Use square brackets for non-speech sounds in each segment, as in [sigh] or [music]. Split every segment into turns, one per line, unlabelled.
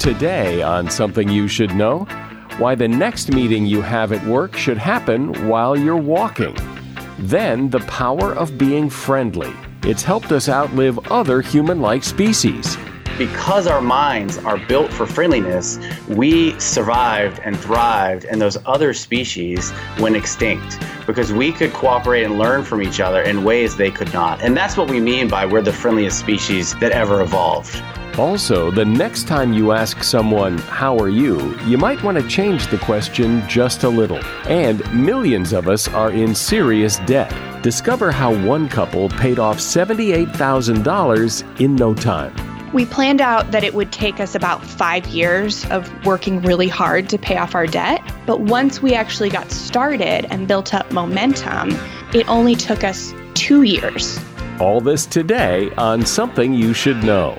Today, on Something You Should Know, why the next meeting you have at work should happen while you're walking. Then, the power of being friendly. It's helped us outlive other human like species.
Because our minds are built for friendliness, we survived and thrived, and those other species went extinct because we could cooperate and learn from each other in ways they could not. And that's what we mean by we're the friendliest species that ever evolved.
Also, the next time you ask someone, How are you? you might want to change the question just a little. And millions of us are in serious debt. Discover how one couple paid off $78,000 in no time.
We planned out that it would take us about five years of working really hard to pay off our debt. But once we actually got started and built up momentum, it only took us two years.
All this today on Something You Should Know.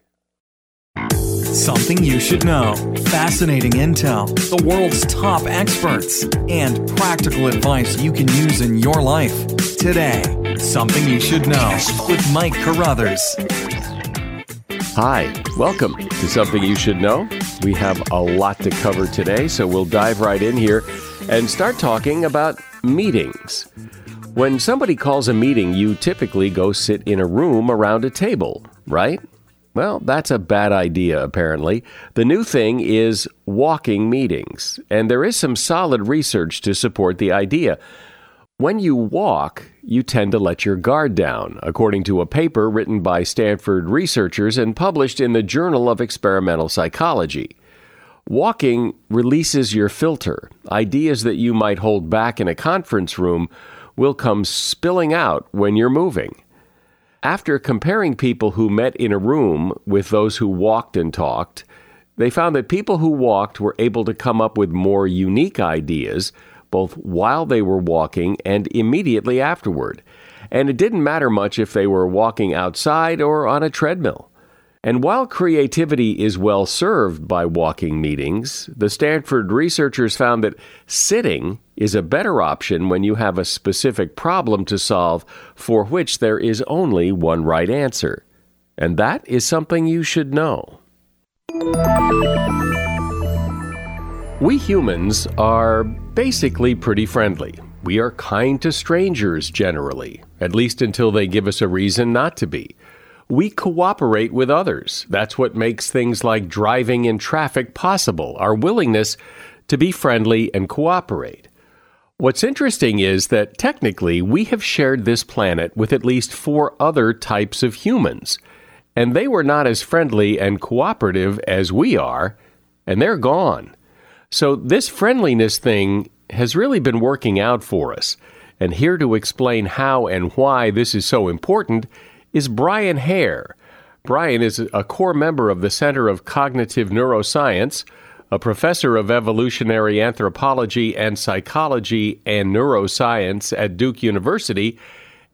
Something you should know. Fascinating intel, the world's top experts, and practical advice you can use in your life. Today, Something You Should Know with Mike Carruthers.
Hi, welcome to Something You Should Know. We have a lot to cover today, so we'll dive right in here and start talking about meetings. When somebody calls a meeting, you typically go sit in a room around a table, right? Well, that's a bad idea, apparently. The new thing is walking meetings, and there is some solid research to support the idea. When you walk, you tend to let your guard down, according to a paper written by Stanford researchers and published in the Journal of Experimental Psychology. Walking releases your filter. Ideas that you might hold back in a conference room will come spilling out when you're moving. After comparing people who met in a room with those who walked and talked, they found that people who walked were able to come up with more unique ideas both while they were walking and immediately afterward. And it didn't matter much if they were walking outside or on a treadmill. And while creativity is well served by walking meetings, the Stanford researchers found that sitting is a better option when you have a specific problem to solve for which there is only one right answer. And that is something you should know. We humans are basically pretty friendly. We are kind to strangers generally, at least until they give us a reason not to be. We cooperate with others. That's what makes things like driving in traffic possible, our willingness to be friendly and cooperate. What's interesting is that technically we have shared this planet with at least four other types of humans, and they were not as friendly and cooperative as we are, and they're gone. So, this friendliness thing has really been working out for us. And here to explain how and why this is so important is Brian Hare. Brian is a core member of the Center of Cognitive Neuroscience, a professor of evolutionary anthropology and psychology and neuroscience at Duke University,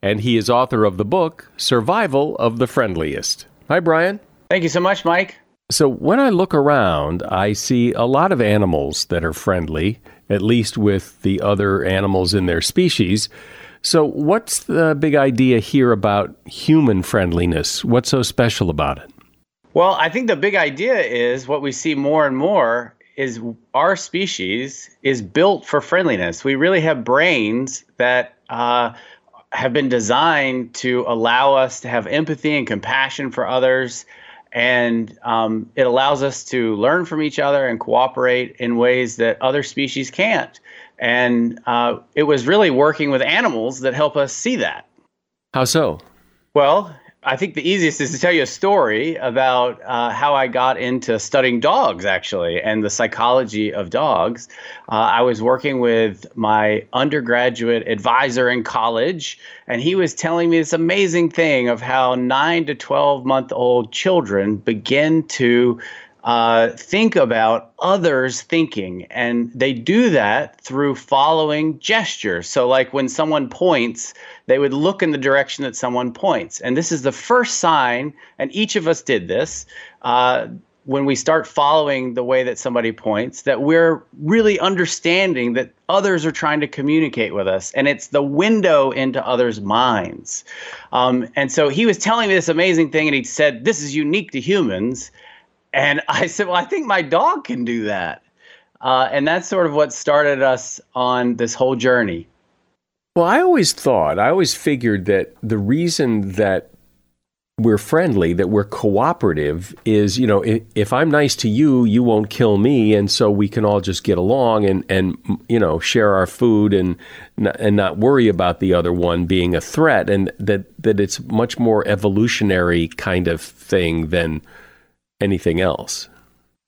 and he is author of the book Survival of the Friendliest. Hi, Brian.
Thank you so much, Mike.
So, when I look around, I see a lot of animals that are friendly, at least with the other animals in their species. So, what's the big idea here about human friendliness? What's so special about it?
Well, I think the big idea is what we see more and more is our species is built for friendliness. We really have brains that uh, have been designed to allow us to have empathy and compassion for others. And um, it allows us to learn from each other and cooperate in ways that other species can't. And uh, it was really working with animals that help us see that.
How so?
Well, I think the easiest is to tell you a story about uh, how I got into studying dogs, actually, and the psychology of dogs. Uh, I was working with my undergraduate advisor in college, and he was telling me this amazing thing of how nine to 12 month old children begin to uh, think about others thinking. And they do that through following gestures. So, like when someone points, they would look in the direction that someone points. And this is the first sign, and each of us did this. Uh, when we start following the way that somebody points, that we're really understanding that others are trying to communicate with us, and it's the window into others' minds. Um, and so he was telling me this amazing thing, and he said, This is unique to humans. And I said, Well, I think my dog can do that. Uh, and that's sort of what started us on this whole journey.
Well, I always thought, I always figured that the reason that we're friendly, that we're cooperative is, you know, if, if, I'm nice to you, you won't kill me. And so we can all just get along and, and you know, share our food and, and not worry about the other one being a threat. And that, that it's much more evolutionary kind of thing than anything else.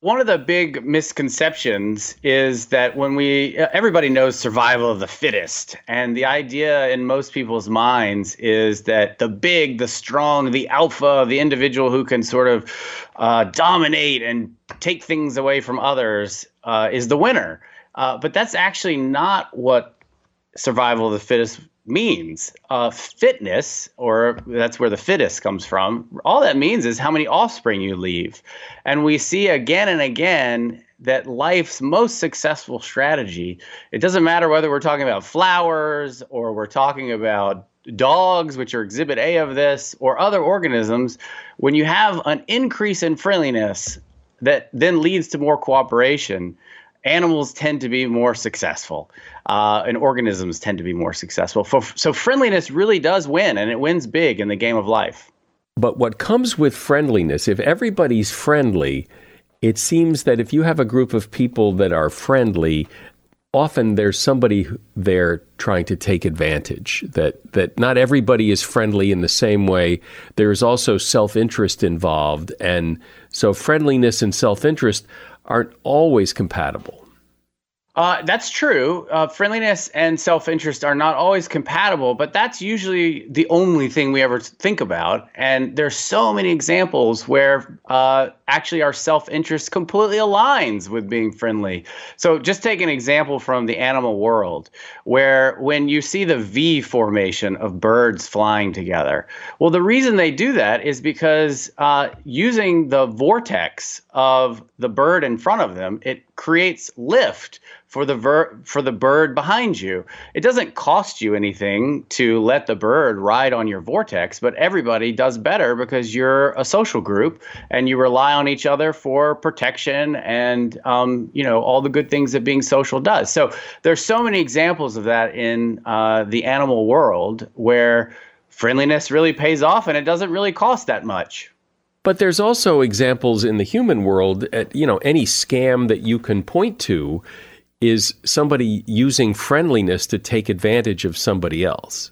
One of the big misconceptions is that when we, everybody knows survival of the fittest. And the idea in most people's minds is that the big, the strong, the alpha, the individual who can sort of uh, dominate and take things away from others uh, is the winner. Uh, but that's actually not what survival of the fittest means. Uh, fitness, or that's where the fittest comes from, all that means is how many offspring you leave. And we see again and again that life's most successful strategy, it doesn't matter whether we're talking about flowers or we're talking about dogs, which are exhibit A of this, or other organisms, when you have an increase in friendliness that then leads to more cooperation, animals tend to be more successful uh, and organisms tend to be more successful. For, so friendliness really does win, and it wins big in the game of life.
But what comes with friendliness, if everybody's friendly, it seems that if you have a group of people that are friendly, often there's somebody there trying to take advantage that that not everybody is friendly in the same way there's also self-interest involved and so friendliness and self-interest aren't always compatible.
Uh, that's true. Uh, friendliness and self interest are not always compatible, but that's usually the only thing we ever think about. And there's so many examples where uh, actually our self interest completely aligns with being friendly. So, just take an example from the animal world, where when you see the V formation of birds flying together, well, the reason they do that is because uh, using the vortex of the bird in front of them, it creates lift for the ver- for the bird behind you. It doesn't cost you anything to let the bird ride on your vortex, but everybody does better because you're a social group and you rely on each other for protection and um, you know all the good things that being social does. So there's so many examples of that in uh, the animal world where friendliness really pays off and it doesn't really cost that much.
But there's also examples in the human world, at, you know, any scam that you can point to is somebody using friendliness to take advantage of somebody else.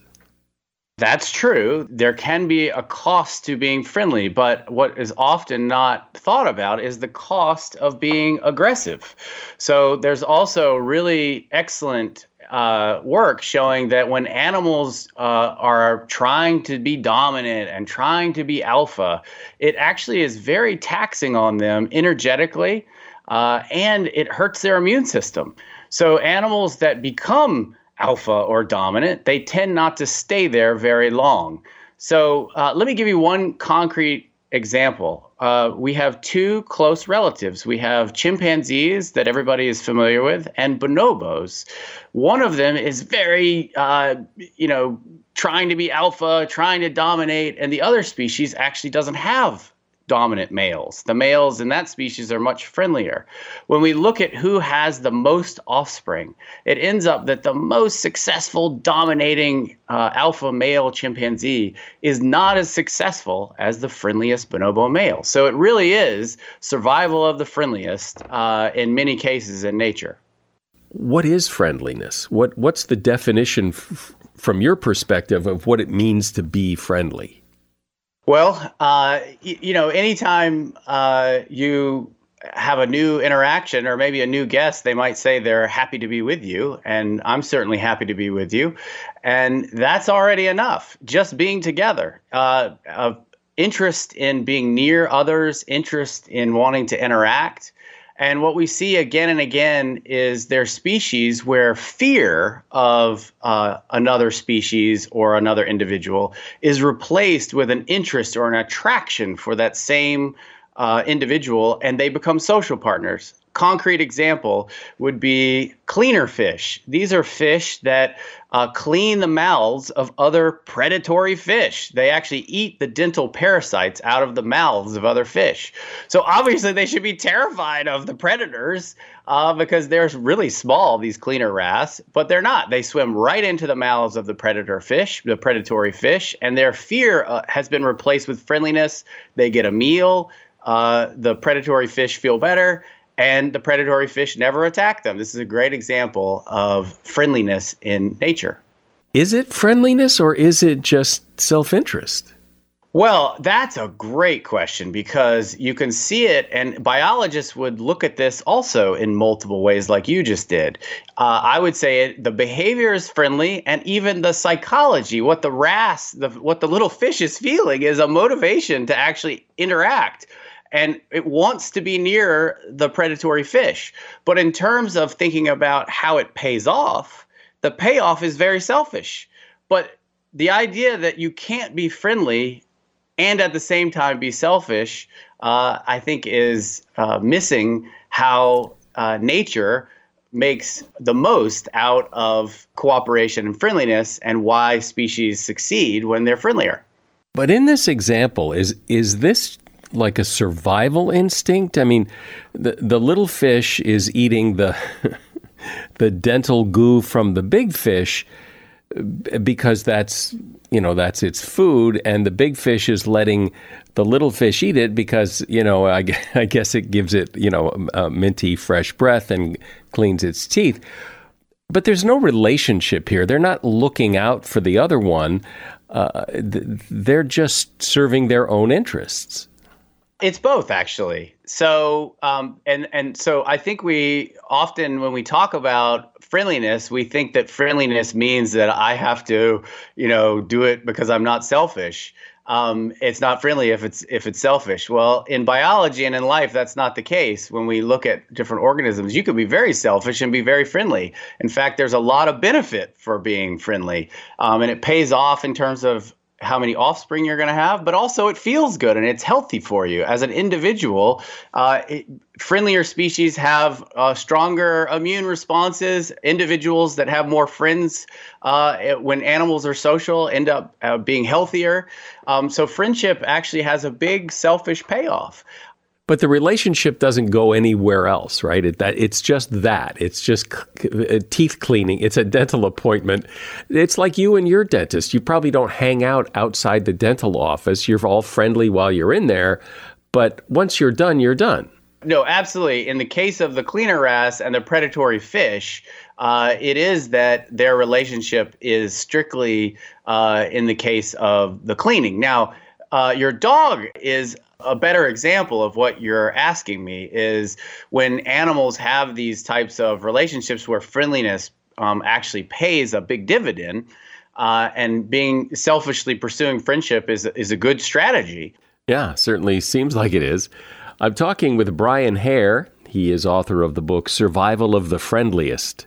That's true. There can be a cost to being friendly, but what is often not thought about is the cost of being aggressive. So there's also really excellent uh, work showing that when animals uh, are trying to be dominant and trying to be alpha, it actually is very taxing on them energetically uh, and it hurts their immune system. So animals that become alpha or dominant, they tend not to stay there very long. So uh, let me give you one concrete example. Uh, we have two close relatives. We have chimpanzees that everybody is familiar with, and bonobos. One of them is very, uh, you know, trying to be alpha, trying to dominate, and the other species actually doesn't have dominant males. The males in that species are much friendlier. When we look at who has the most offspring, it ends up that the most successful dominating uh, alpha male chimpanzee is not as successful as the friendliest bonobo male. So it really is survival of the friendliest uh, in many cases in nature.
What is friendliness? What what's the definition f- from your perspective of what it means to be friendly?
Well, uh, y- you know, anytime uh, you have a new interaction or maybe a new guest, they might say they're happy to be with you. And I'm certainly happy to be with you. And that's already enough. Just being together, uh, interest in being near others, interest in wanting to interact. And what we see again and again is their species where fear of uh, another species or another individual is replaced with an interest or an attraction for that same uh, individual, and they become social partners concrete example would be cleaner fish. These are fish that uh, clean the mouths of other predatory fish. They actually eat the dental parasites out of the mouths of other fish. So obviously, they should be terrified of the predators uh, because they're really small, these cleaner wrasse, but they're not. They swim right into the mouths of the predator fish, the predatory fish, and their fear uh, has been replaced with friendliness. They get a meal. Uh, the predatory fish feel better and the predatory fish never attack them. This is a great example of friendliness in nature.
Is it friendliness or is it just self interest?
Well, that's a great question because you can see it, and biologists would look at this also in multiple ways, like you just did. Uh, I would say it, the behavior is friendly, and even the psychology, what the wrasse, the, what the little fish is feeling, is a motivation to actually interact and it wants to be near the predatory fish. But in terms of thinking about how it pays off, the payoff is very selfish. But the idea that you can't be friendly and at the same time be selfish, uh, I think, is uh, missing how uh, nature makes the most out of cooperation and friendliness and why species succeed when they're friendlier.
But in this example, is is this like a survival instinct? I mean, the the little fish is eating the [laughs] the dental goo from the big fish because that's you know that's its food, and the big fish is letting the little fish eat it because you know I, [laughs] I guess it gives it you know a minty fresh breath and cleans its teeth. But there's no relationship here. They're not looking out for the other one. Uh, they're just serving their own interests.
It's both actually. So um, and and so I think we often when we talk about friendliness, we think that friendliness means that I have to, you know, do it because I'm not selfish. Um, it's not friendly if it's if it's selfish. Well, in biology and in life, that's not the case. When we look at different organisms, you could be very selfish and be very friendly. In fact, there's a lot of benefit for being friendly, um, and it pays off in terms of how many offspring you're going to have, but also it feels good and it's healthy for you as an individual. Uh, it, friendlier species have uh, stronger immune responses. Individuals that have more friends uh, when animals are social end up uh, being healthier. Um, so friendship actually has a big selfish payoff.
But the relationship doesn't go anywhere else, right? It, that it's just that. It's just c- teeth cleaning. It's a dental appointment. It's like you and your dentist. You probably don't hang out outside the dental office. You're all friendly while you're in there, but once you're done, you're done.
No, absolutely. In the case of the cleaner wrasse and the predatory fish, uh, it is that their relationship is strictly uh, in the case of the cleaning. Now, uh, your dog is a better example of what you're asking me is when animals have these types of relationships where friendliness um, actually pays a big dividend, uh, and being selfishly pursuing friendship is is a good strategy.
Yeah, certainly seems like it is. I'm talking with Brian Hare. He is author of the book Survival of the Friendliest.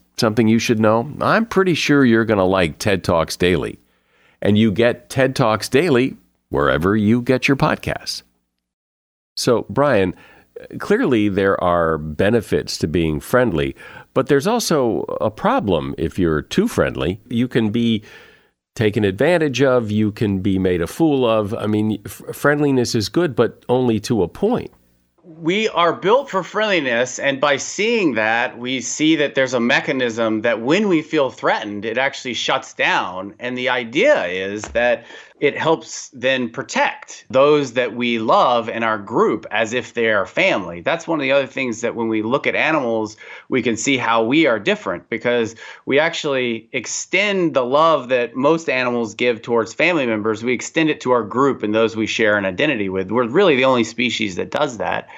something you should know? I'm pretty sure you're going to like TED Talks Daily. And you get TED Talks Daily wherever you get your podcasts. So, Brian, clearly there are benefits to being friendly, but there's also a problem if you're too friendly. You can be taken advantage of, you can be made a fool of. I mean, f- friendliness is good, but only to a point
we are built for friendliness and by seeing that we see that there's a mechanism that when we feel threatened it actually shuts down. And the idea is that it helps then protect those that we love in our group as if they are family. That's one of the other things that when we look at animals, we can see how we are different because we actually extend the love that most animals give towards family members. We extend it to our group and those we share an identity with. We're really the only species that does that.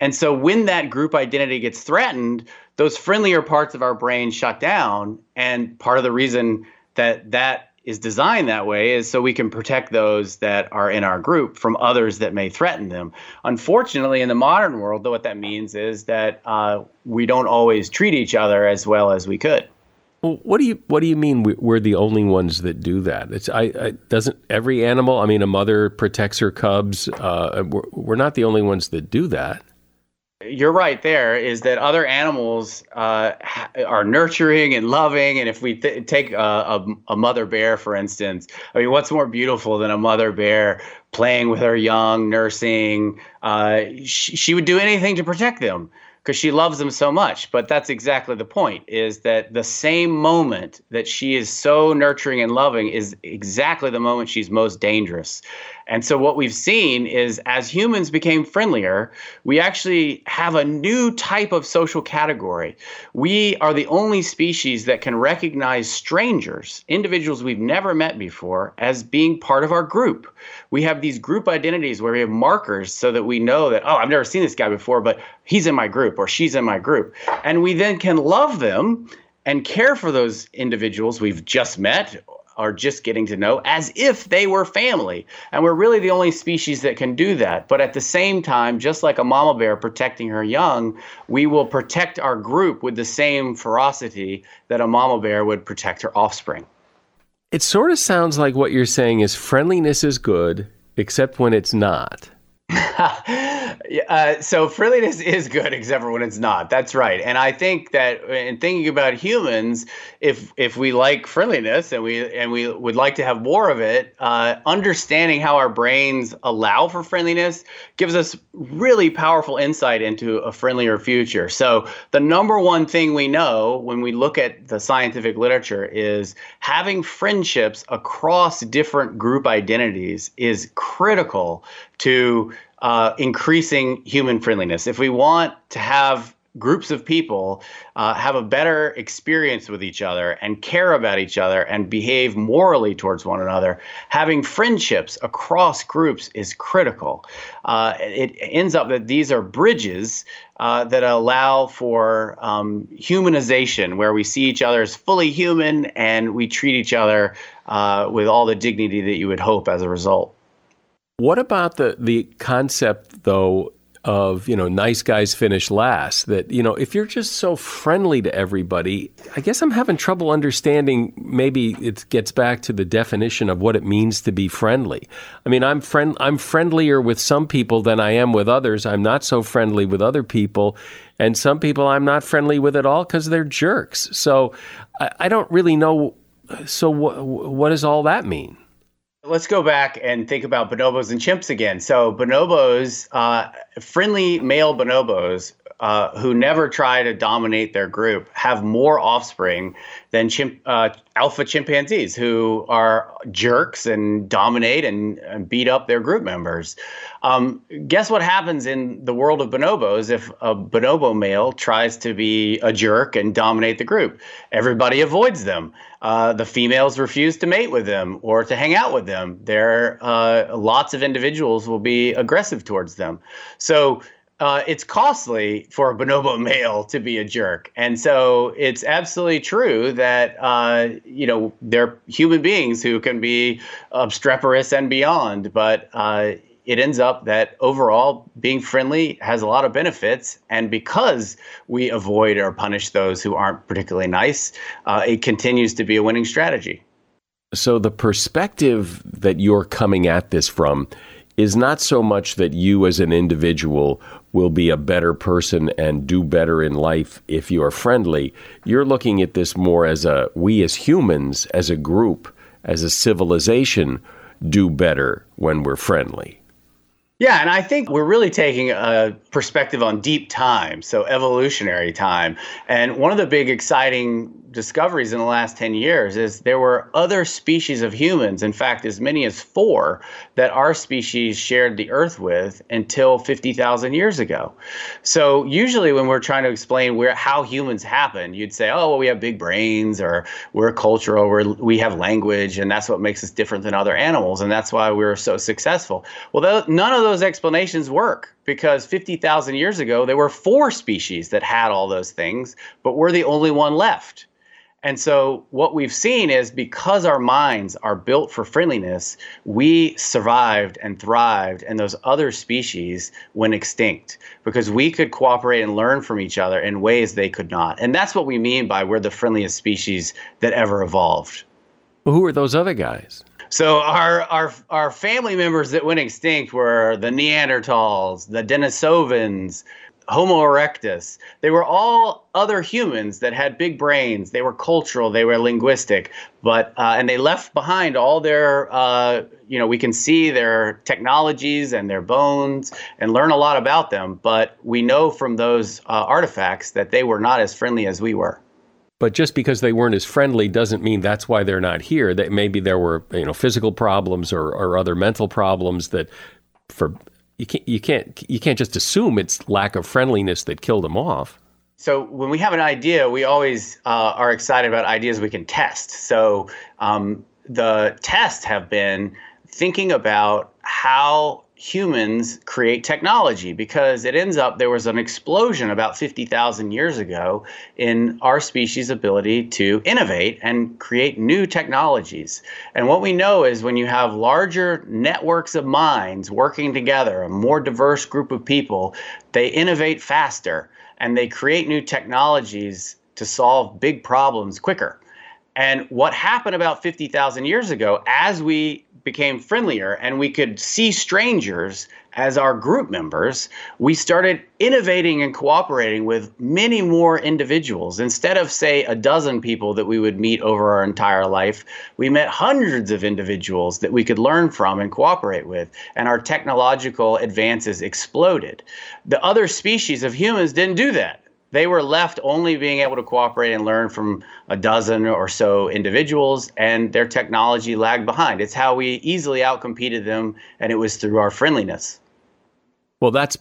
And so when that group identity gets threatened, those friendlier parts of our brain shut down. And part of the reason that that is designed that way is so we can protect those that are in our group from others that may threaten them. Unfortunately, in the modern world, though, what that means is that uh, we don't always treat each other as well as we could.
Well, what do you what do you mean we're the only ones that do that? It's I, I doesn't every animal. I mean, a mother protects her cubs. Uh, we're, we're not the only ones that do that
you're right there is that other animals uh, are nurturing and loving and if we th- take a, a, a, mother bear for instance i mean what's more beautiful than a mother bear playing with her young nursing uh, she, she would do anything to protect them because she loves them so much. But that's exactly the point is that the same moment that she is so nurturing and loving is exactly the moment she's most dangerous. And so what we've seen is as humans became friendlier, we actually have a new type of social category. We are the only species that can recognize strangers, individuals we've never met before, as being part of our group. We have these group identities where we have markers so that we know that, oh, I've never seen this guy before, but he's in my group or she's in my group. And we then can love them and care for those individuals we've just met are just getting to know as if they were family. And we're really the only species that can do that. But at the same time, just like a mama bear protecting her young, we will protect our group with the same ferocity that a mama bear would protect her offspring.
It sort of sounds like what you're saying is friendliness is good, except when it's not. [laughs]
uh, so friendliness is good, except for when it's not. That's right. And I think that in thinking about humans, if if we like friendliness and we and we would like to have more of it, uh, understanding how our brains allow for friendliness gives us really powerful insight into a friendlier future. So the number one thing we know when we look at the scientific literature is having friendships across different group identities is critical to uh, increasing human friendliness. If we want to have groups of people uh, have a better experience with each other and care about each other and behave morally towards one another, having friendships across groups is critical. Uh, it ends up that these are bridges uh, that allow for um, humanization, where we see each other as fully human and we treat each other uh, with all the dignity that you would hope as a result.
What about the the concept though of you know nice guys finish last that you know if you're just so friendly to everybody i guess i'm having trouble understanding maybe it gets back to the definition of what it means to be friendly. I mean i'm friend i'm friendlier with some people than i am with others. I'm not so friendly with other people and some people i'm not friendly with at all because they're jerks. So I, I, don't really know so wh- what does all that mean
Let's go back and think about bonobos and chimps again. So, bonobos, uh, friendly male bonobos uh, who never try to dominate their group have more offspring than chimp, uh, alpha chimpanzees who are jerks and dominate and, and beat up their group members. Um, guess what happens in the world of bonobos if a bonobo male tries to be a jerk and dominate the group? Everybody avoids them. Uh, the females refuse to mate with them or to hang out with them. There, uh, lots of individuals will be aggressive towards them. So uh, it's costly for a bonobo [laughs] male to be a jerk. And so it's absolutely true that, uh, you know, they're human beings who can be obstreperous and beyond. But uh, it ends up that overall being friendly has a lot of benefits. And because we avoid or punish those who aren't particularly nice, uh, it continues to be a winning strategy.
So the perspective that you're coming at this from is not so much that you as an individual will be a better person and do better in life if you're friendly. You're looking at this more as a we as humans, as a group, as a civilization, do better when we're friendly.
Yeah, and I think we're really taking a perspective on deep time, so evolutionary time. And one of the big exciting discoveries in the last 10 years is there were other species of humans, in fact, as many as four, that our species shared the earth with until 50,000 years ago. So usually when we're trying to explain where how humans happen, you'd say, oh, well, we have big brains or we're cultural, we're, we have language, and that's what makes us different than other animals, and that's why we're so successful. Well, th- none of those explanations work because 50,000 years ago, there were four species that had all those things, but we're the only one left. And so, what we've seen is because our minds are built for friendliness, we survived and thrived, and those other species went extinct because we could cooperate and learn from each other in ways they could not. And that's what we mean by we're the friendliest species that ever evolved.
Well, who are those other guys?
So our our our family members that went extinct were the Neanderthals, the Denisovans, Homo erectus. They were all other humans that had big brains. They were cultural. They were linguistic. But uh, and they left behind all their. Uh, you know, we can see their technologies and their bones and learn a lot about them. But we know from those uh, artifacts that they were not as friendly as we were.
But just because they weren't as friendly doesn't mean that's why they're not here. That maybe there were you know physical problems or, or other mental problems that for you can't you can't you can't just assume it's lack of friendliness that killed them off.
So when we have an idea, we always uh, are excited about ideas we can test. So um, the tests have been thinking about how humans create technology because it ends up there was an explosion about 50,000 years ago in our species' ability to innovate and create new technologies. And what we know is when you have larger networks of minds working together, a more diverse group of people, they innovate faster and they create new technologies to solve big problems quicker. And what happened about 50,000 years ago, as we became friendlier and we could see strangers as our group members, we started innovating and cooperating with many more individuals. Instead of, say, a dozen people that we would meet over our entire life, we met hundreds of individuals that we could learn from and cooperate with. And our technological advances exploded. The other species of humans didn't do that they were left only being able to cooperate and learn from a dozen or so individuals, and their technology lagged behind. It's how we easily outcompeted them, and it was through our friendliness.
Well, that's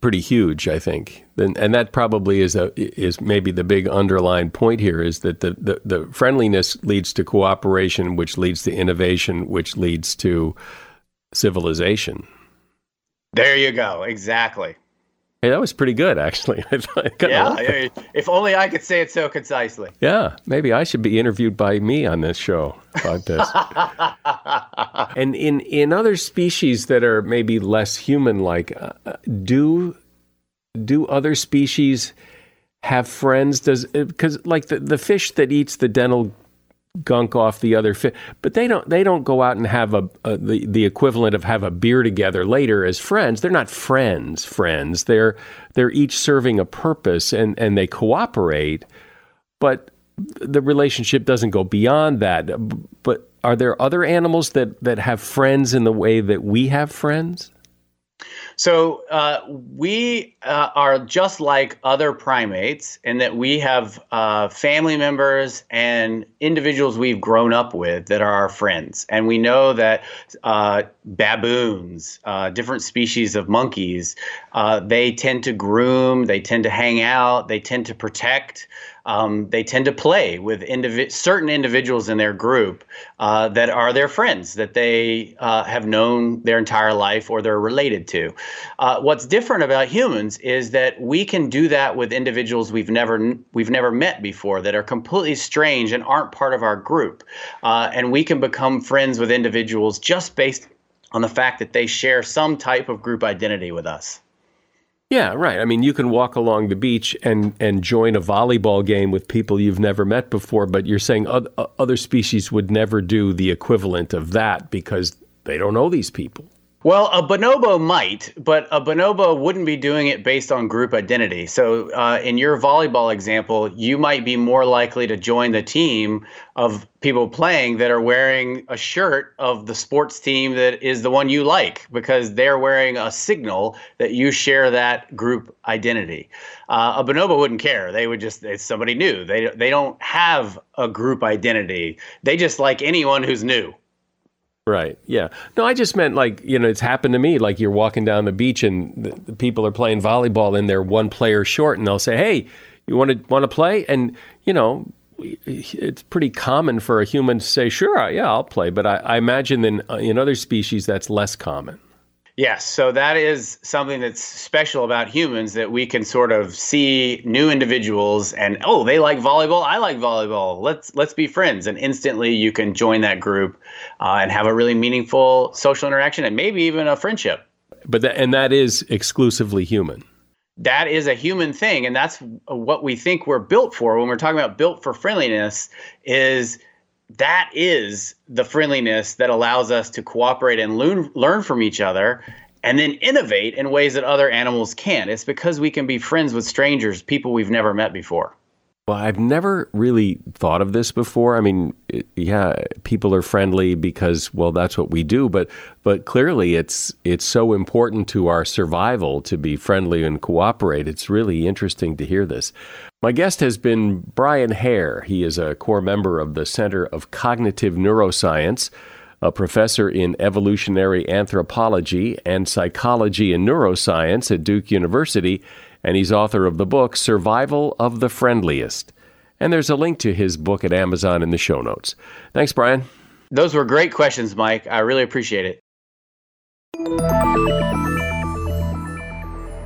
pretty huge, I think, and, and that probably is a is maybe the big underlying point here is that the, the, the friendliness leads to cooperation, which leads to innovation, which leads to civilization.
There you go. Exactly.
Hey, that was pretty good, actually. [laughs]
yeah, if only I could say it so concisely.
Yeah, maybe I should be interviewed by me on this show about this. [laughs] and in in other species that are maybe less human-like, uh, do do other species have friends? Does because uh, like the the fish that eats the dental gunk off the other fish. But they don't they don't go out and have a, a, the the equivalent of have a beer together later as friends. They're not friends. Friends. They're they're each serving a purpose and and they cooperate, but the relationship doesn't go beyond that. But are there other animals that that have friends in the way that we have friends?
So uh, we uh, are just like other primates in that we have uh, family members and individuals we've grown up with that are our friends, and we know that uh, baboons, uh, different species of monkeys, uh, they tend to groom, they tend to hang out, they tend to protect um, they tend to play with indivi- certain individuals in their group uh, that are their friends that they uh, have known their entire life or they're related to. Uh, what's different about humans is that we can do that with individuals we've never we've never met before that are completely strange and aren't part of our group, uh, and we can become friends with individuals just based on the fact that they share some type of group identity with us.
Yeah, right. I mean, you can walk along the beach and, and join a volleyball game with people you've never met before, but you're saying uh, other species would never do the equivalent of that because they don't know these people.
Well, a bonobo might, but a bonobo wouldn't be doing it based on group identity. So, uh, in your volleyball example, you might be more likely to join the team of people playing that are wearing a shirt of the sports team that is the one you like because they're wearing a signal that you share that group identity. Uh, a bonobo wouldn't care; they would just it's somebody new. They they don't have a group identity. They just like anyone who's new.
Right. Yeah. No, I just meant like, you know, it's happened to me. Like you're walking down the beach and the, the people are playing volleyball and they're one player short and they'll say, Hey, you want to want to play? And, you know, it's pretty common for a human to say, sure, yeah, I'll play. But I, I imagine in, uh, in other species that's less common.
Yes, so that is something that's special about humans that we can sort of see new individuals and oh, they like volleyball, I like volleyball. Let's let's be friends, and instantly you can join that group uh, and have a really meaningful social interaction and maybe even a friendship.
But that, and that is exclusively human.
That is a human thing, and that's what we think we're built for when we're talking about built for friendliness. Is that is the friendliness that allows us to cooperate and learn, learn from each other and then innovate in ways that other animals can't. It's because we can be friends with strangers, people we've never met before.
Well, I've never really thought of this before. I mean, yeah, people are friendly because well, that's what we do, but but clearly it's it's so important to our survival to be friendly and cooperate. It's really interesting to hear this. My guest has been Brian Hare. He is a core member of the Center of Cognitive Neuroscience, a professor in evolutionary anthropology and psychology and neuroscience at Duke University and he's author of the book Survival of the Friendliest. And there's a link to his book at Amazon in the show notes. Thanks, Brian.
Those were great questions, Mike. I really appreciate it.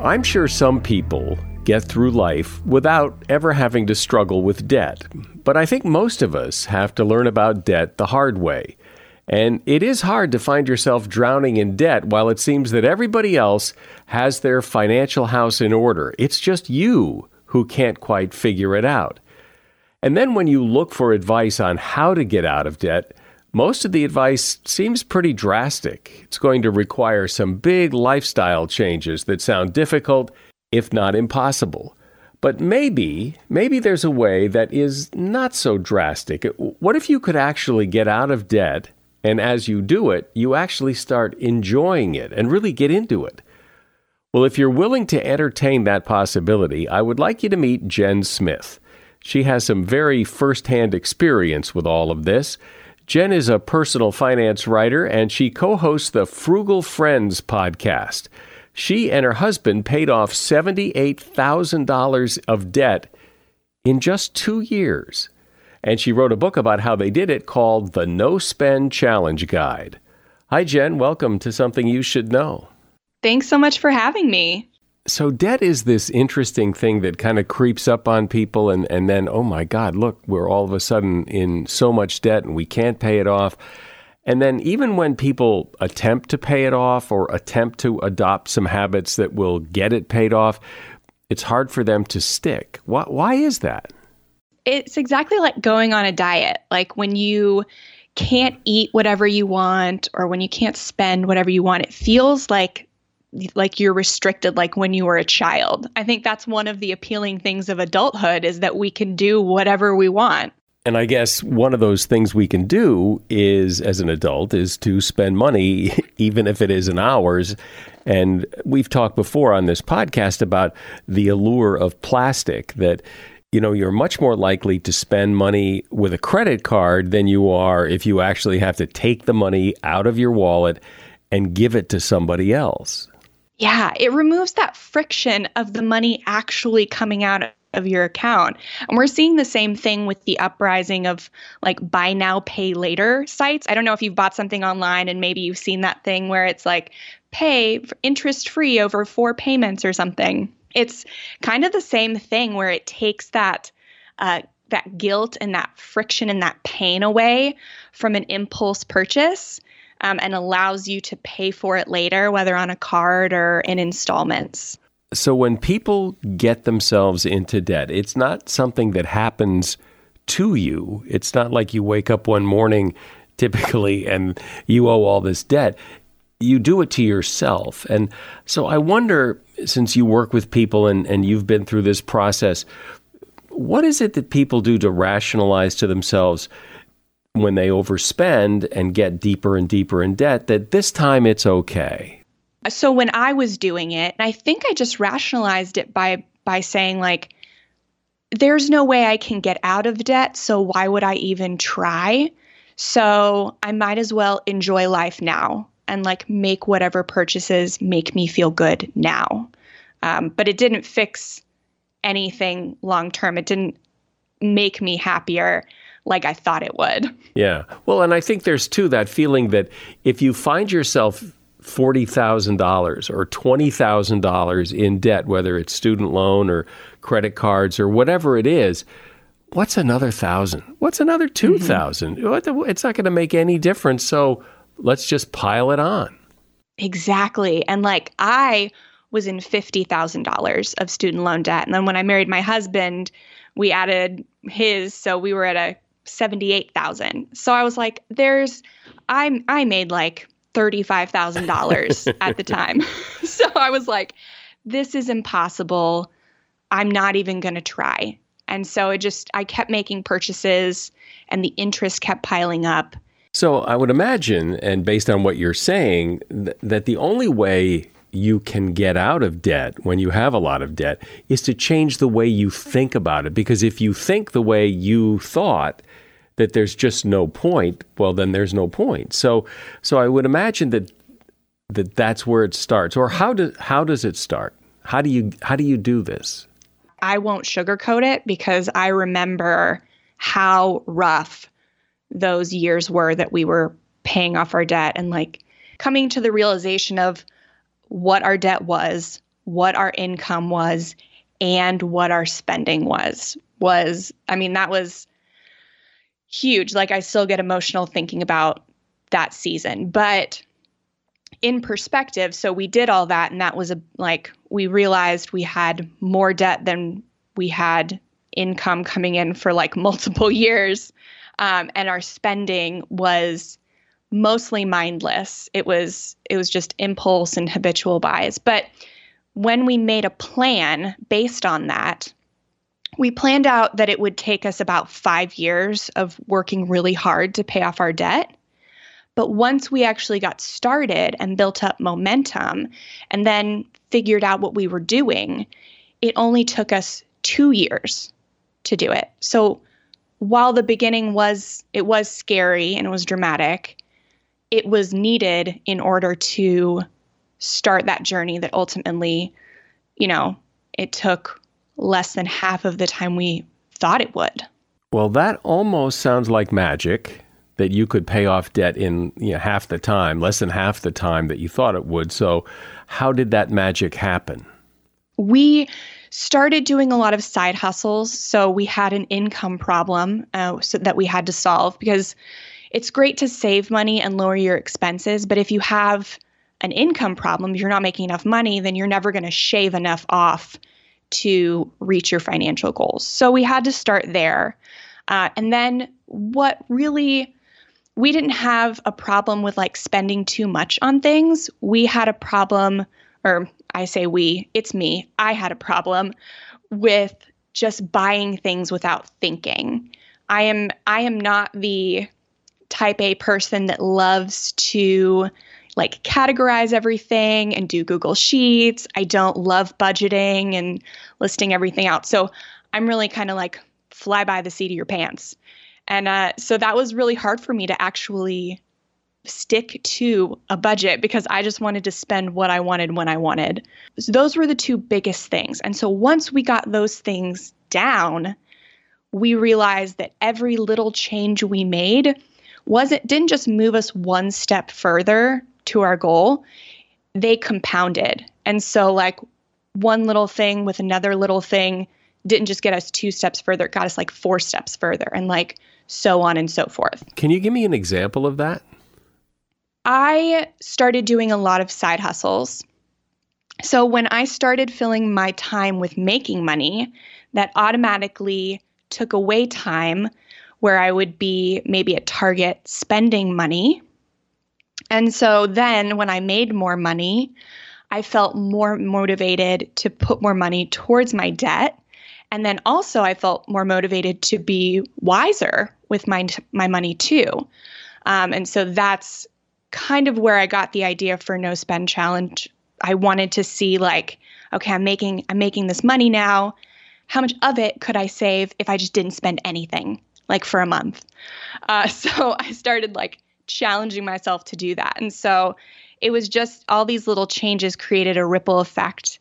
I'm sure some people get through life without ever having to struggle with debt. But I think most of us have to learn about debt the hard way. And it is hard to find yourself drowning in debt while it seems that everybody else has their financial house in order. It's just you who can't quite figure it out. And then when you look for advice on how to get out of debt, most of the advice seems pretty drastic. It's going to require some big lifestyle changes that sound difficult, if not impossible. But maybe, maybe there's a way that is not so drastic. What if you could actually get out of debt and as you do it, you actually start enjoying it and really get into it. Well, if you're willing to entertain that possibility, I would like you to meet Jen Smith. She has some very firsthand experience with all of this. Jen is a personal finance writer and she co hosts the Frugal Friends podcast. She and her husband paid off $78,000 of debt in just two years and she wrote a book about how they did it called The No Spend Challenge Guide. Hi, Jen. Welcome to Something You Should Know.
Thanks so much for having me.
So, debt is this interesting thing that kind of creeps up on people, and, and then, oh my God, look, we're all of a sudden in so much debt and we can't pay it off. And then, even when people attempt to pay it off or attempt to adopt some habits that will get it paid off, it's hard for them to stick. Why, why is that?
it's exactly like going on a diet. Like when you can't eat whatever you want or when you can't spend whatever you want, it feels like like you're restricted like when you were a child. I think that's one of the appealing things of adulthood is that we can do whatever we want.
And I guess one of those things we can do is, as an adult, is to spend money, [laughs] even if it is in hours. And we've talked before on this podcast about the allure of plastic that, you know, you're much more likely to spend money with a credit card than you are if you actually have to take the money out of your wallet and give it to somebody else.
Yeah, it removes that friction of the money actually coming out of your account. And we're seeing the same thing with the uprising of like buy now, pay later sites. I don't know if you've bought something online and maybe you've seen that thing where it's like pay interest free over four payments or something. It's kind of the same thing where it takes that uh, that guilt and that friction and that pain away from an impulse purchase um, and allows you to pay for it later, whether on a card or in installments.
So when people get themselves into debt, it's not something that happens to you. It's not like you wake up one morning [laughs] typically and you owe all this debt. You do it to yourself. And so I wonder, since you work with people and, and you've been through this process, what is it that people do to rationalize to themselves when they overspend and get deeper and deeper in debt that this time it's okay?
so when I was doing it, I think I just rationalized it by by saying like there's no way I can get out of debt, so why would I even try? So I might as well enjoy life now and like make whatever purchases make me feel good now. Um, but it didn't fix anything long term. It didn't make me happier like I thought it would.
Yeah. Well, and I think there's too that feeling that if you find yourself $40,000 or $20,000 in debt, whether it's student loan or credit cards or whatever it is, what's another thousand? What's another 2,000? Mm-hmm. It's not going to make any difference. So let's just pile it on.
Exactly. And like I was in $50,000 of student loan debt. And then when I married my husband, we added his. So we were at a 78,000. So I was like, there's, I, I made like $35,000 [laughs] at the time. [laughs] so I was like, this is impossible. I'm not even going to try. And so it just, I kept making purchases and the interest kept piling up.
So I would imagine, and based on what you're saying, th- that the only way you can get out of debt when you have a lot of debt is to change the way you think about it. Because if you think the way you thought, that there's just no point, well then there's no point. So so I would imagine that that that's where it starts. Or how does how does it start? How do you how do you do this?
I won't sugarcoat it because I remember how rough those years were that we were paying off our debt and like coming to the realization of what our debt was, what our income was, and what our spending was was I mean that was huge. Like I still get emotional thinking about that season. But in perspective, so we did all that and that was a like we realized we had more debt than we had income coming in for like [laughs] multiple years. Um, and our spending was mostly mindless. It was it was just impulse and habitual buys. But when we made a plan based on that, we planned out that it would take us about five years of working really hard to pay off our debt. But once we actually got started and built up momentum and then figured out what we were doing, it only took us two years to do it. So while the beginning was it was scary and it was dramatic, it was needed in order to start that journey that ultimately, you know, it took less than half of the time we thought it would.
Well, that almost sounds like magic that you could pay off debt in you know, half the time, less than half the time that you thought it would. So, how did that magic happen?
We started doing a lot of side hustles. So, we had an income problem uh, so that we had to solve because it's great to save money and lower your expenses. But if you have an income problem, if you're not making enough money, then you're never going to shave enough off to reach your financial goals. So we had to start there. Uh, and then what really, we didn't have a problem with like spending too much on things. We had a problem, or I say we, it's me. I had a problem with just buying things without thinking. I am I am not the type A person that loves to like categorize everything and do Google Sheets. I don't love budgeting and listing everything out. So I'm really kind of like fly by the seat of your pants. And uh, so that was really hard for me to actually stick to a budget because I just wanted to spend what I wanted when I wanted. So those were the two biggest things. And so once we got those things down, we realized that every little change we made wasn't didn't just move us one step further to our goal, they compounded. And so like one little thing with another little thing didn't just get us two steps further, it got us like four steps further and like so on and so forth.
Can you give me an example of that?
I started doing a lot of side hustles. So when I started filling my time with making money, that automatically took away time where I would be maybe at Target spending money. And so then when I made more money, I felt more motivated to put more money towards my debt. And then also I felt more motivated to be wiser with my my money too. Um, and so that's kind of where I got the idea for no spend challenge. I wanted to see like, okay, I'm making I'm making this money now. How much of it could I save if I just didn't spend anything, like for a month? Uh, [laughs] so I started like challenging myself to do that, and so it was just all these little changes created a ripple effect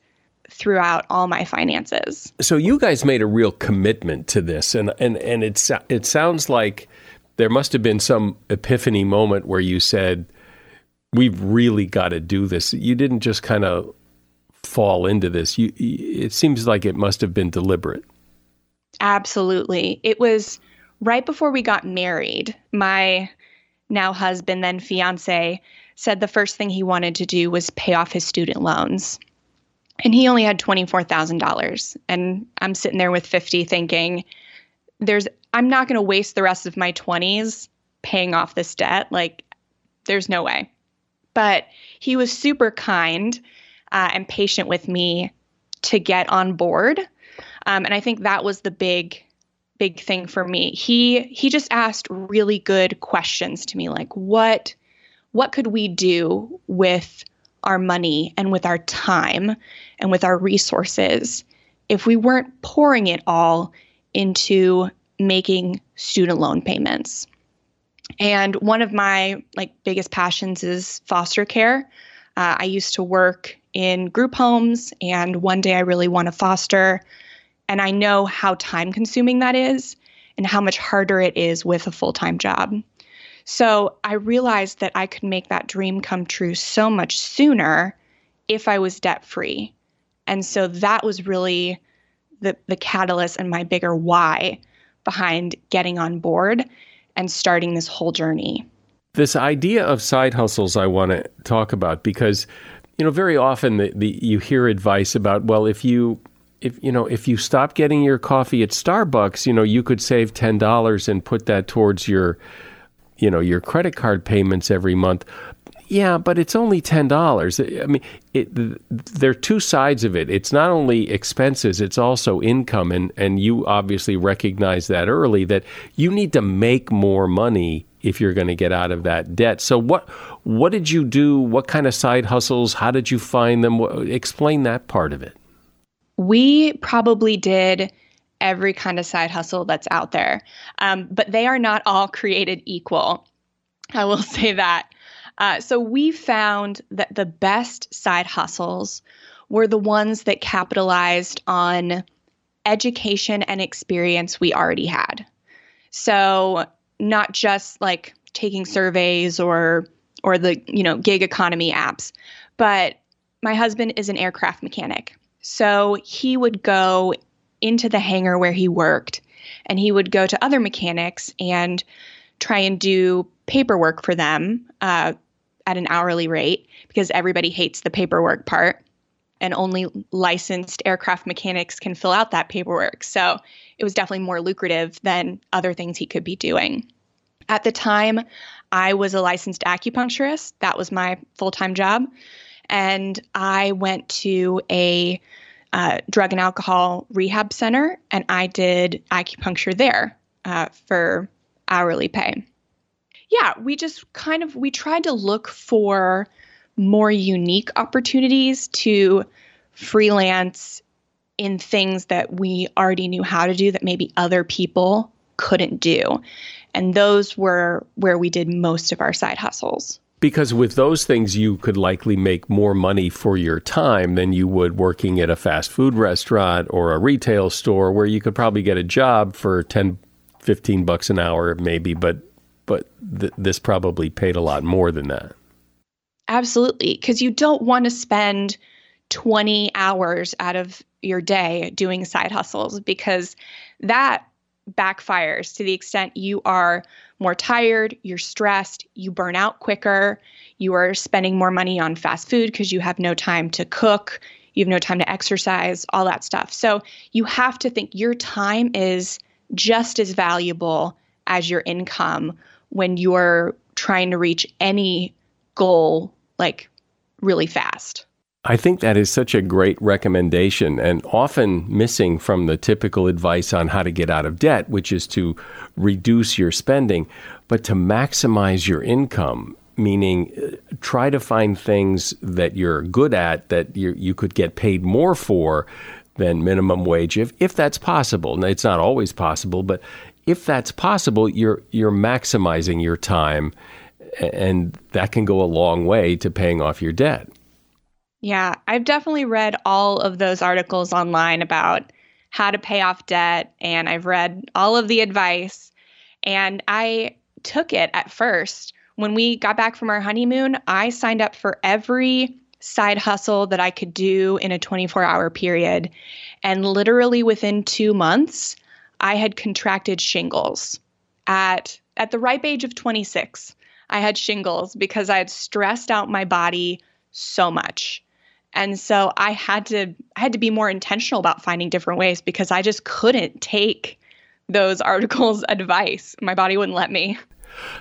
throughout all my finances.
So you guys made a real commitment to this, and and and it it sounds like there must have been some epiphany moment where you said, we've really got to do this. You didn't just kind of fall into this. You, it seems like it must have been deliberate.
Absolutely. It was right before we got married. My now husband, then fiance, said the first thing he wanted to do was pay off his student loans. And he only had $24,000. And I'm sitting there with 50 thinking, there's I'm not going to waste the rest of my 20s paying off this debt. Like there's no way. But he was super kind uh, and patient with me to get on board. Um, and I think that was the big, big thing for me. He he just asked really good questions to me, like what what could we do with our money and with our time and with our resources if we weren't pouring it all into making student loan payments. And one of my like biggest passions is foster care. Uh, I used to work in group homes, and one day I really want to foster. And I know how time consuming that is and how much harder it is with a full time job. So I realized that I could make that dream come true so much sooner if I was debt free. And so that was really the, the catalyst and my bigger why behind getting on board and starting this whole journey.
This idea of side hustles, I want to talk about because, you know, very often the, the, you hear advice about, well, if you if you know if you stop getting your coffee at Starbucks, you know, you could save ten dollars and put that towards your, you know, your credit card payments every month. Yeah, but it's only ten dollars. I mean, it, there are two sides of it. It's not only expenses; it's also income, and and you obviously recognize that early that you need to make more money if you're going to get out of that debt. So what what did you do? What kind of side hustles? How did you find them? Explain that part of it.
We probably did every kind of side hustle that's out there, um, but they are not all created equal. I will [laughs] say that. Uh, so we found that the best side hustles were the ones that capitalized on education and experience we already had. So not just like taking surveys or or the you know gig economy apps, but my husband is an aircraft mechanic. So he would go into the hangar where he worked and he would go to other mechanics and try and do paperwork for them uh, at an hourly rate because everybody hates the paperwork part and only licensed aircraft mechanics can fill out that paperwork. So it was definitely more lucrative than other things he could be doing. At the time, I was a licensed acupuncturist. That was my full time job. And I went to a uh, drug and alcohol rehab center and I did acupuncture there uh, for hourly pay. Yeah, we just kind of we tried to look for more unique opportunities to freelance in things that we already knew how to do that maybe other people couldn't do. And those were where we did most of our side hustles.
Because with those things, you could likely make more money for your time than you would working at a fast food restaurant or a retail store where you could probably get a job for 10, 15 bucks an hour, maybe, but, but th- this probably paid a lot more than that.
Absolutely. Because you don't want to spend 20 hours out of your day doing side hustles because that backfires to the extent you are more tired, you're stressed, you burn out quicker, you are spending more money on fast food because you have no time to cook, you have no time to exercise, all that stuff. So you have to think your time is just as valuable as your income when you're trying to reach any goal like really fast.
I think that is such a great recommendation and often missing from the typical advice on how to get out of debt, which is to reduce your spending, but to maximize your income, meaning uh, try to find things that you're good at that you, you could get paid more for than minimum wage if, if that's possible. Now, it's not always possible, but if that's possible, you're, you're maximizing your time, and that can go a long way to paying off your debt.
Yeah, I've definitely read all of those articles online about how to pay off debt, and I've read all of the advice. And I took it at first. When we got back from our honeymoon, I signed up for every side hustle that I could do in a 24 hour period. And literally within two months, I had contracted shingles at, at the ripe age of 26. I had shingles because I had stressed out my body so much. And so I had to I had to be more intentional about finding different ways because I just couldn't take those [laughs] articles advice. My body wouldn't let me.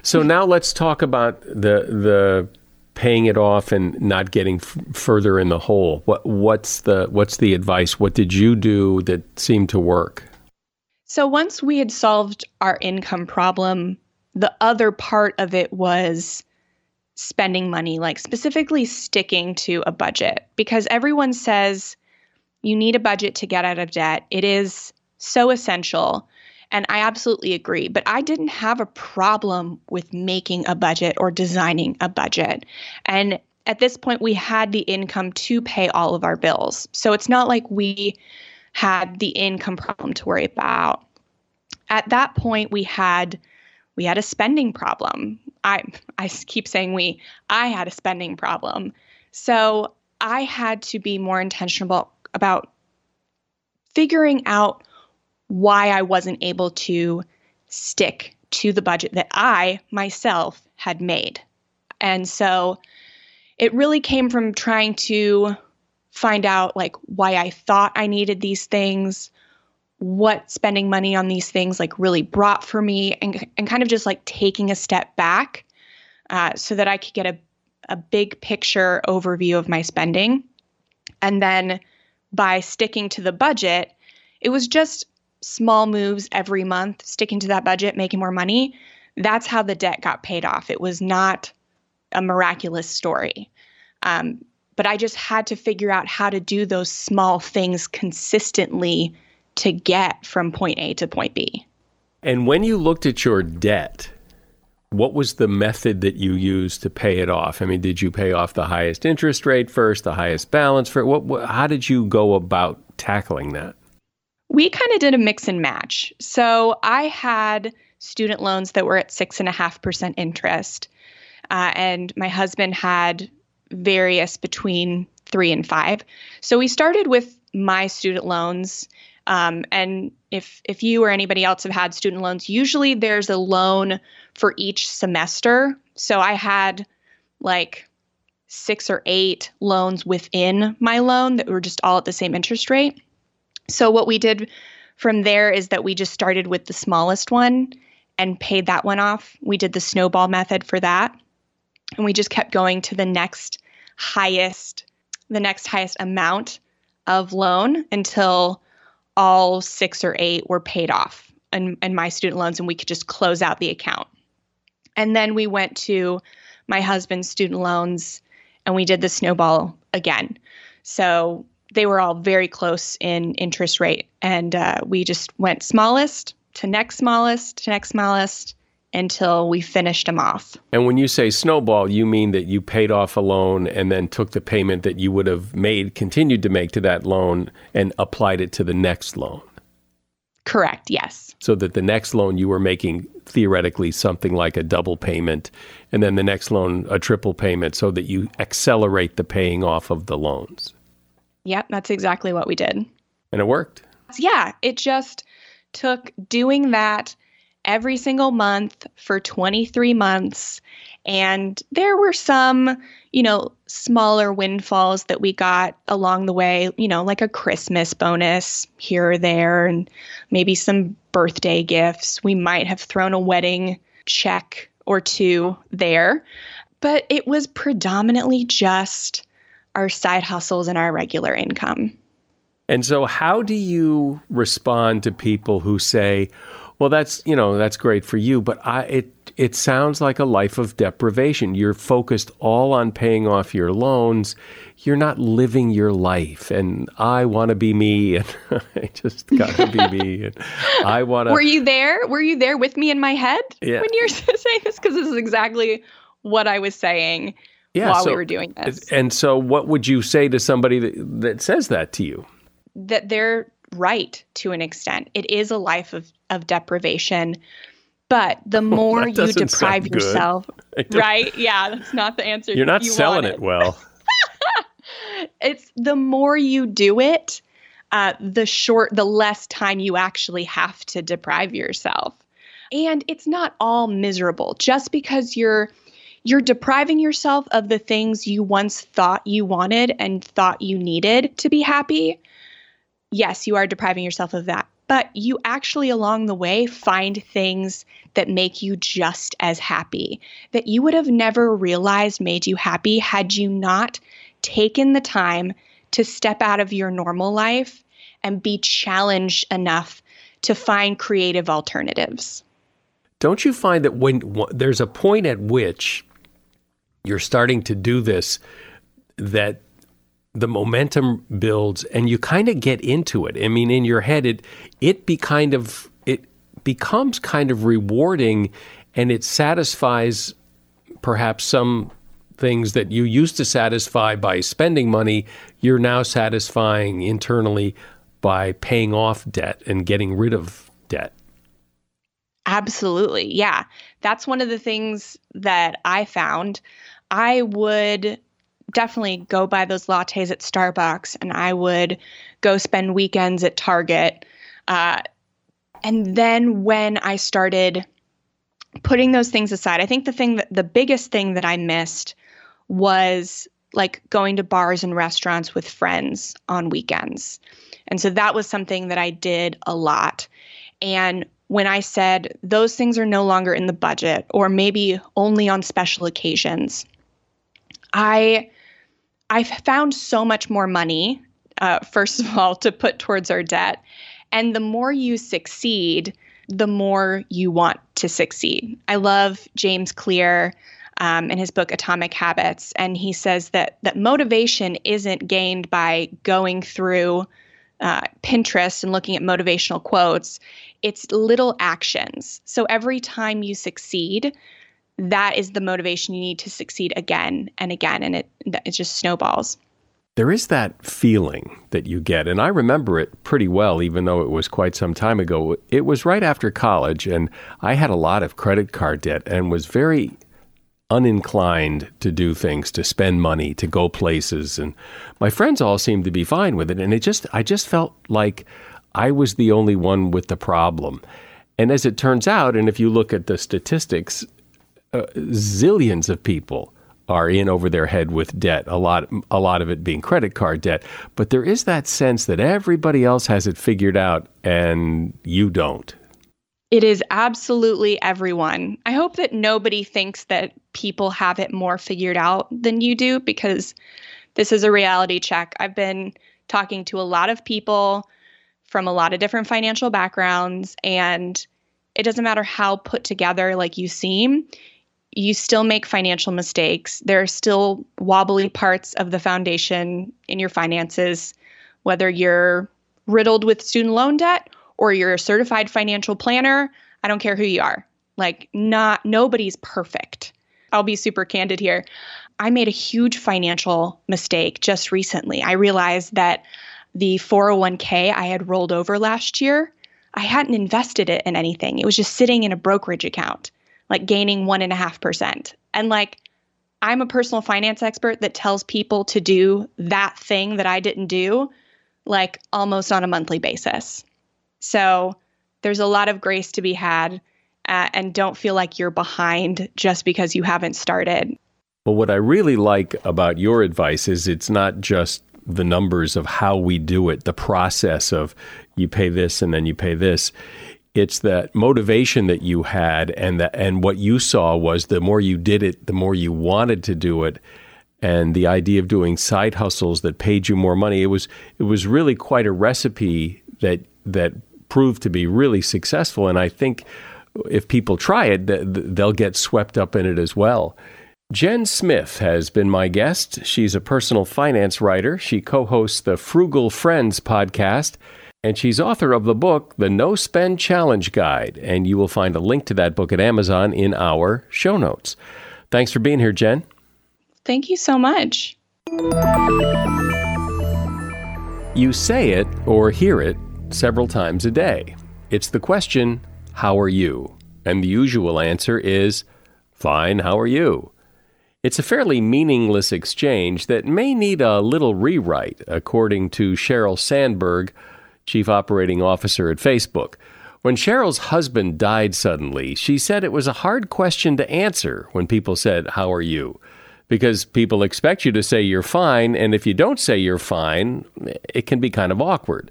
So now let's talk about the the paying it off and not getting f- further in the hole. What what's the what's the advice? What did you do that seemed to work?
So once we had solved our income problem, the other part of it was spending money, like specifically sticking to a budget, because everyone says you need a budget to get out of debt. It is so essential. And I absolutely agree. But I didn't have a problem with making a budget or designing a budget. And at this point, we had the income to pay all of our bills. So it's not like we had the income problem to worry about. At that point, we had we had a spending problem. I I keep saying we. I had a spending problem. So I had to be more intentional about figuring out why I wasn't able to stick to the budget that I myself had made. And so it really came from trying to find out like why I thought I needed these things, what spending money on these things like really brought for me and, and kind of just like taking a step back uh, so that I could get a, a big picture overview of my spending. And then by sticking to the budget, it was just small moves every month, sticking to that budget, making more money. That's how the debt got paid off. It was not a miraculous story. Um, but I just had to figure out how to do those small things consistently to get from point A to point B.
And when you looked at your debt, what was the method that you used to pay it off? I mean, did you pay off the highest interest rate first, the highest balance for what, what how did you go about tackling that?
We kind of did a mix and match. So I had student loans that were at six and a half percent interest, uh, and my husband had various between three and five. So we started with my student loans um, and if if you or anybody else have had student loans, usually there's a loan for each semester. So I had like six or eight loans within my loan that were just all at the same interest rate. So what we did from there is that we just started with the smallest one and paid that one off. We did the snowball method for that. And we just kept going to the next highest the next highest amount of loan until all six or eight were paid off. and, and my student loans and we could just close out the account. And then we went to my husband's student loans and we did the snowball again. So they were all very close in interest rate. And uh, we just went smallest to next smallest to next smallest until we finished them off.
And when you say snowball, you mean that you paid off a loan and then took the payment that you would have made, continued to make to that loan, and applied it to the next loan.
Correct, yes.
So that the next loan you were making theoretically something like a double payment, and then the next loan a triple payment, so that you accelerate the paying off of the loans.
Yep, that's exactly what we did.
And it worked.
Yeah, it just took doing that every single month for 23 months. And there were some, you know, smaller windfalls that we got along the way, you know, like a Christmas bonus here or there, and maybe some birthday gifts. We might have thrown a wedding check or two there. But it was predominantly just our side hustles and our regular income.
And so, how do you respond to people who say, "Well, that's you know that's great for you, but I it it sounds like a life of deprivation. You're focused all on paying off your loans. You're not living your life. And I want [laughs] to be me, and I just got to be me. And I want to.
Were you there? Were you there with me in my head
Yeah.
when you're [laughs] saying this? Because this is exactly what I was saying
Yeah,
while
so-
we were doing this.
And so, what would you say to somebody that, that says that to you?
that they're right to an extent. It is a life of, of deprivation. But the [laughs] more you deprive yourself, [laughs] right? Yeah, that's not the answer.
You're not
you
selling
wanted.
it well. [laughs]
It's the more you do it, uh, the short, the less time you actually have to deprive yourself. And it's not all miserable. Just because you're you're depriving yourself of the things you once thought you wanted and thought you needed to be happy. Yes, you are depriving yourself of that. But you actually, along the way, find things that make you just as happy, that you would have never realized made you happy had you not taken the time to step out of your normal life and be challenged enough to find creative alternatives.
Don't you find that when w- there's a point at which you're starting to do this, that the momentum builds and you kind of get into it. I mean, in your head, it it be kind of it becomes kind of rewarding, and it satisfies perhaps some things that you used to satisfy by spending money. You're now satisfying internally by paying off debt and getting rid of debt.
Absolutely. Yeah. That's one of the things that I found. I would definitely go buy those lattes at Starbucks and I would go spend weekends at Target. Uh, and then when I started putting those things aside, I think the thing that the biggest thing that I missed was like going to bars and restaurants with friends on weekends. And so that was something that I did a lot. And when I said those things are no longer in the budget or maybe only on special occasions, I I found so much more money, uh, first of all, to put towards our debt. And the more you succeed, the more you want to succeed. I love James Clear um, in his book Atomic Habits, and he says that that motivation isn't gained by going through uh, Pinterest and looking at motivational quotes. It's little actions. So every time you succeed, that is the motivation you need to succeed again and again, and it it just snowballs.
There is that feeling that you get, and I remember it pretty well, even though it was quite some time ago. It was right after college, and I had a lot of credit card debt and was very uninclined to do things, to spend money, to go places. And my friends all seemed to be fine with it. And it just, I just felt like I was the only one with the problem. And as it turns out, and if you look at the statistics, uh, zillions of people are in over their head with debt. A lot, a lot of it being credit card debt. But there is that sense that everybody else has it figured out and you don't.
It is absolutely everyone. I hope that nobody thinks that people have it more figured out than you do because this is a reality check. I've been talking to a lot of people from a lot of different financial backgrounds and it doesn't matter how put together like you seem you still make financial mistakes. There are still wobbly parts of the foundation in your finances whether you're riddled with student loan debt or you're a certified financial planner. I don't care who you are. Like not nobody's perfect. I'll be super candid here. I made a huge financial mistake just recently. I realized that the 401k I had rolled over last year, I hadn't invested it in anything. It was just sitting in a brokerage account, like gaining one and a half percent. And like, I'm a personal finance expert that tells people to do that thing that I didn't do, like almost on a monthly basis. So there's a lot of grace to be had. Uh, and don't feel like you're behind just because you haven't started.
Well, what I really like about your advice is it's not just the numbers of how we do it, the process of you pay this and then you pay this. It's that motivation that you had and that and what you saw was the more you did it, the more you wanted to do it. And the idea of doing side hustles that paid you more money, it was it was really quite a recipe that that proved to be really successful. And I think if people try it, they'll get swept up in it as well. Jen Smith has been my guest. She's a personal finance writer. She co hosts the Frugal Friends podcast, and she's author of the book, The No Spend Challenge Guide. And you will find a link to that book at Amazon in our show notes. Thanks for being here, Jen.
Thank you so much.
You say it or hear it several times a day. It's the question, How are you? And the usual answer is, Fine, how are you? It's a fairly meaningless exchange that may need a little rewrite, according to Sheryl Sandberg, Chief Operating Officer at Facebook. When Sheryl's husband died suddenly, she said it was a hard question to answer when people said, How are you? Because people expect you to say you're fine, and if you don't say you're fine, it can be kind of awkward.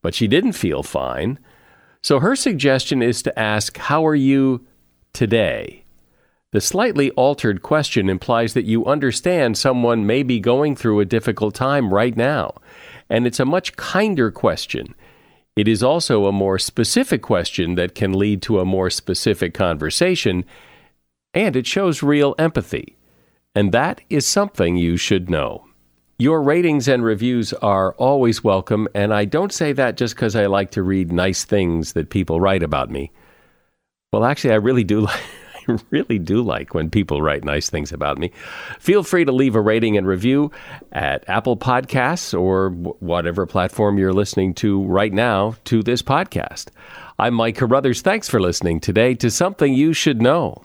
But she didn't feel fine. So her suggestion is to ask, How are you today? The slightly altered question implies that you understand someone may be going through a difficult time right now, and it's a much kinder question. It is also a more specific question that can lead to a more specific conversation, and it shows real empathy. And that is something you should know. Your ratings and reviews are always welcome, and I don't say that just because I like to read nice things that people write about me. Well, actually, I really do [laughs] like. [laughs] Really do like when people write nice things about me. Feel free to leave a rating and review at Apple Podcasts or whatever platform you're listening to right now to this podcast. I'm Mike Carruthers. Thanks for listening today to Something You Should Know.